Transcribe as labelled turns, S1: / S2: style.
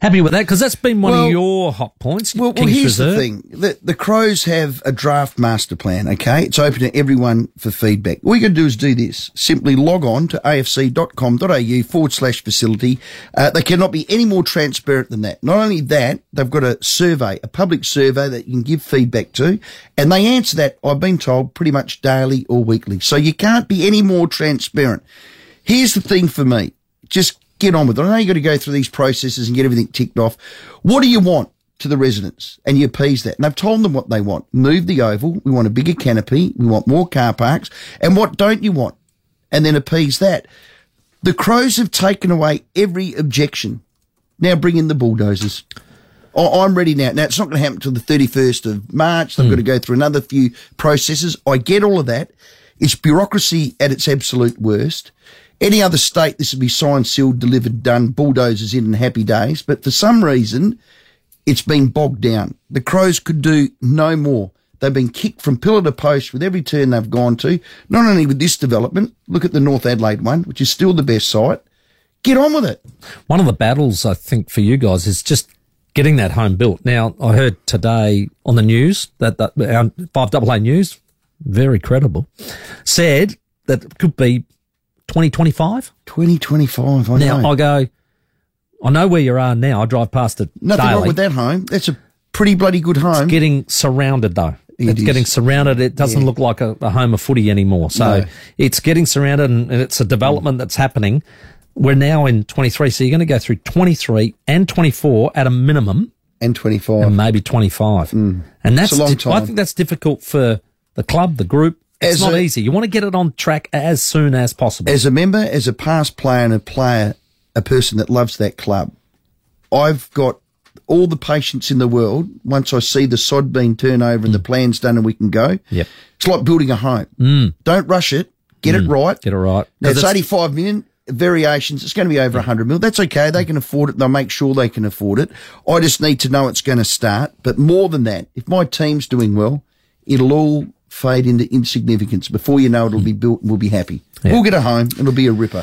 S1: Happy with that because that's been one
S2: Well-
S1: of your hot points.
S2: Well, well here's
S1: Reserve.
S2: the thing. The, the Crows have a draft master plan, okay? It's open to everyone for feedback. All you to do is do this. Simply log on to afc.com.au forward slash facility. Uh, they cannot be any more transparent than that. Not only that, they've got a survey, a public survey that you can give feedback to, and they answer that, I've been told, pretty much daily or weekly. So you can't be any more transparent. Here's the thing for me. Just get on with it. I know you've got to go through these processes and get everything ticked off. What do you want to the residents? And you appease that. And I've told them what they want. Move the oval. We want a bigger canopy. We want more car parks. And what don't you want? And then appease that. The Crows have taken away every objection. Now bring in the bulldozers. I'm ready now. Now it's not going to happen until the 31st of March. They've hmm. got to go through another few processes. I get all of that. It's bureaucracy at its absolute worst. Any other state, this would be signed, sealed, delivered, done, bulldozers in and happy days. But for some reason, it's been bogged down. The Crows could do no more. They've been kicked from pillar to post with every turn they've gone to. Not only with this development, look at the North Adelaide one, which is still the best site. Get on with it.
S1: One of the battles I think for you guys is just getting that home built. Now I heard today on the news that, that our five double A news, very credible, said that it could be 2025.
S2: 2025, I
S1: Now
S2: know.
S1: I go, I know where you are now. I drive past it
S2: Nothing
S1: daily.
S2: wrong with that home. That's a pretty bloody good home.
S1: getting surrounded though.
S2: It
S1: it's
S2: is.
S1: getting surrounded. It doesn't look like a, a home of footy anymore. So
S2: No.
S1: it's getting surrounded and, and it's a development that's happening. We're now in 23. So you're going to go through 23 and 24 at a minimum
S2: and 25.
S1: and maybe 25. And that's,
S2: Mm. It's a long
S1: di- I think that's difficult for the club, the group. It's
S2: As
S1: not
S2: a-
S1: easy. You want to get it on track as soon as possible.
S2: as a member, as a past player and a player, a person that loves that club, I've got all the patience in the world once I see the sod being turned over and the mm. plan's done and we can go.
S1: Yep.
S2: It's like building a home. Mm. Don't rush it. Get it mm. right.
S1: Get it right.
S2: Now,
S1: No,
S2: it's
S1: that's-
S2: 85 million variations. It's going to be over 100 million. That's okay. They can afford it. They'll make sure they can afford it. I just need to know it's going to start. But more than that, if my team's doing well, it'll all fade into insignificance. Before you know it, it'll be built and we'll be happy. We'll get a home. And it'll be a ripper.